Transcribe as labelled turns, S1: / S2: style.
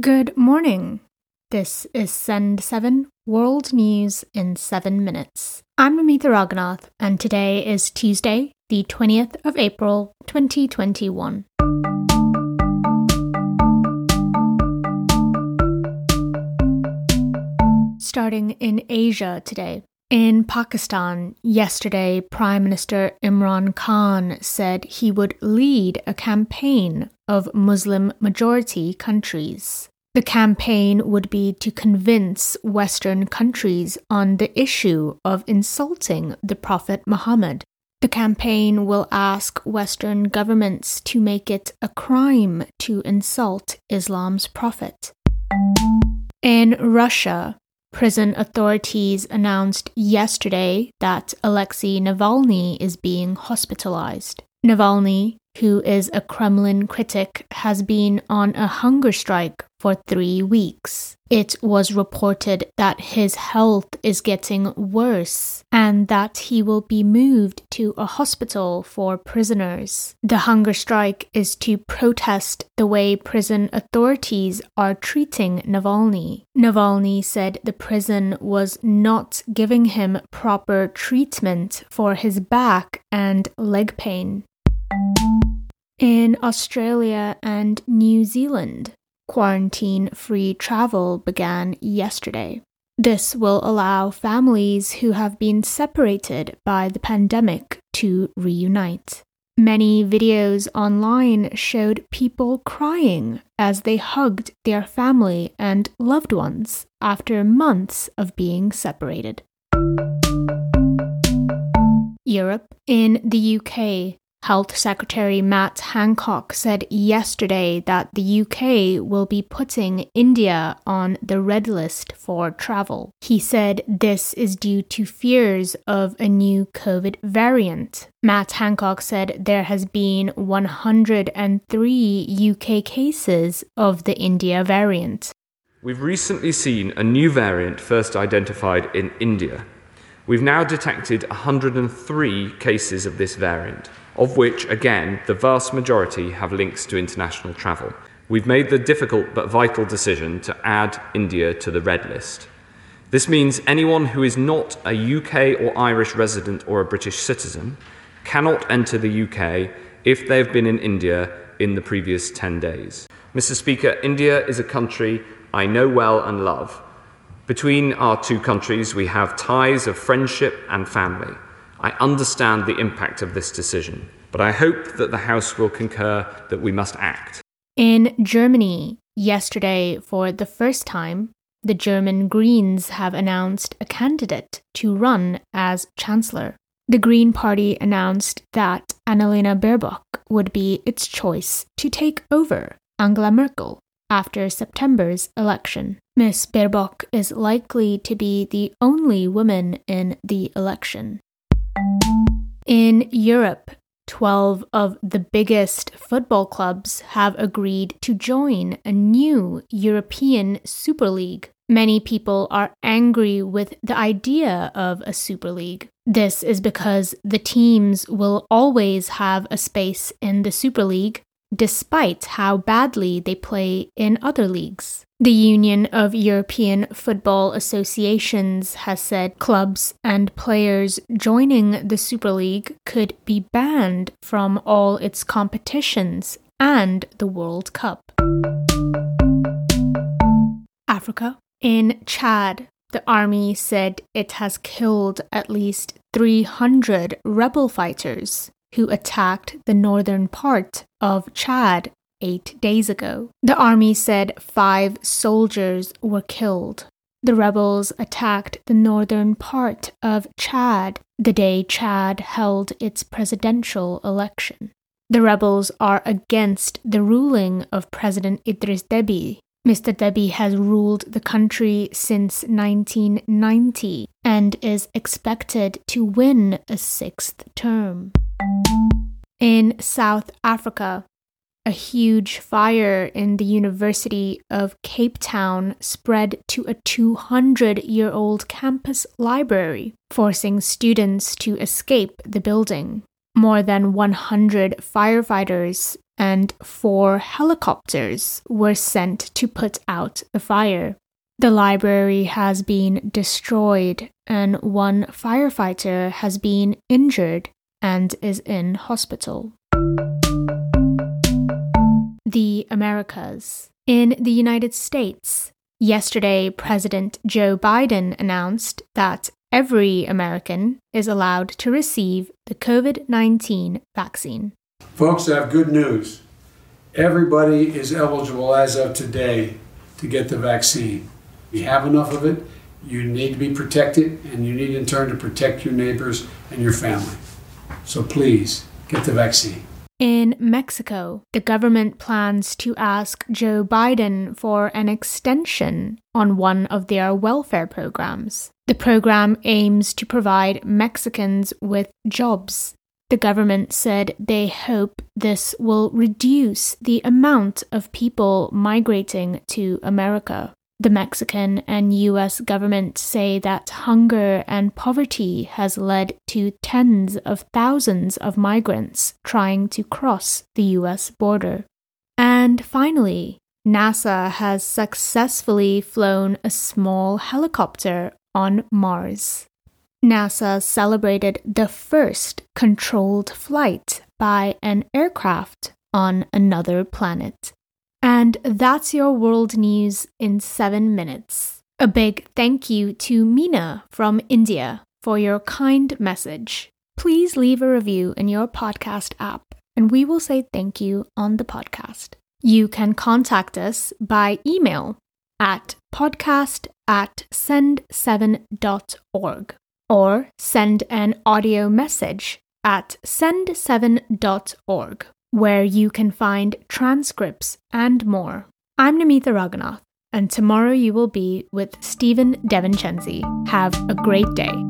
S1: Good morning. This is Send 7 World News in 7 Minutes. I'm Amita Raghunath, and today is Tuesday, the 20th of April, 2021. Starting in Asia today. In Pakistan, yesterday, Prime Minister Imran Khan said he would lead a campaign of Muslim majority countries. The campaign would be to convince Western countries on the issue of insulting the Prophet Muhammad. The campaign will ask Western governments to make it a crime to insult Islam's prophet. In Russia, Prison authorities announced yesterday that Alexei Navalny is being hospitalized. Navalny, who is a Kremlin critic, has been on a hunger strike for three weeks. It was reported that his health is getting worse and that he will be moved to a hospital for prisoners. The hunger strike is to protest the way prison authorities are treating Navalny. Navalny said the prison was not giving him proper treatment for his back and leg pain. In Australia and New Zealand, quarantine free travel began yesterday. This will allow families who have been separated by the pandemic to reunite. Many videos online showed people crying as they hugged their family and loved ones after months of being separated. Europe. In the UK, Health Secretary Matt Hancock said yesterday that the UK will be putting India on the red list for travel. He said this is due to fears of a new COVID variant. Matt Hancock said there has been 103 UK cases of the India variant.
S2: We've recently seen a new variant first identified in India. We've now detected 103 cases of this variant of which, again, the vast majority have links to international travel. We've made the difficult but vital decision to add India to the red list. This means anyone who is not a UK or Irish resident or a British citizen cannot enter the UK if they have been in India in the previous 10 days. Mr. Speaker, India is a country I know well and love. Between our two countries, we have ties of friendship and family. I understand the impact of this decision, but I hope that the House will concur that we must act.
S1: In Germany, yesterday, for the first time, the German Greens have announced a candidate to run as Chancellor. The Green Party announced that Annalena Baerbock would be its choice to take over Angela Merkel after September's election. Miss Baerbock is likely to be the only woman in the election. In Europe, 12 of the biggest football clubs have agreed to join a new European Super League. Many people are angry with the idea of a Super League. This is because the teams will always have a space in the Super League, despite how badly they play in other leagues. The Union of European Football Associations has said clubs and players joining the Super League could be banned from all its competitions and the World Cup. Africa. In Chad, the army said it has killed at least 300 rebel fighters who attacked the northern part of Chad eight days ago. The army said five soldiers were killed. The rebels attacked the northern part of Chad the day Chad held its presidential election. The rebels are against the ruling of President Idris Deby. Mr. Deby has ruled the country since 1990 and is expected to win a sixth term. In South Africa, a huge fire in the University of Cape Town spread to a 200 year old campus library, forcing students to escape the building. More than 100 firefighters and four helicopters were sent to put out the fire. The library has been destroyed, and one firefighter has been injured and is in hospital. The Americas. In the United States, yesterday President Joe Biden announced that every American is allowed to receive the COVID 19 vaccine.
S3: Folks, I have good news. Everybody is eligible as of today to get the vaccine. You have enough of it, you need to be protected, and you need in turn to protect your neighbors and your family. So please get the vaccine.
S1: In Mexico, the government plans to ask Joe Biden for an extension on one of their welfare programs. The program aims to provide Mexicans with jobs. The government said they hope this will reduce the amount of people migrating to America. The Mexican and US government say that hunger and poverty has led to tens of thousands of migrants trying to cross the US border. And finally, NASA has successfully flown a small helicopter on Mars. NASA celebrated the first controlled flight by an aircraft on another planet. And that's your world news in seven minutes. A big thank you to Mina from India for your kind message. Please leave a review in your podcast app, and we will say thank you on the podcast. You can contact us by email at podcast at send7.org or send an audio message at send7.org where you can find transcripts and more. I'm Namitha Raghunath, and tomorrow you will be with Stephen Devincenzi. Have a great day.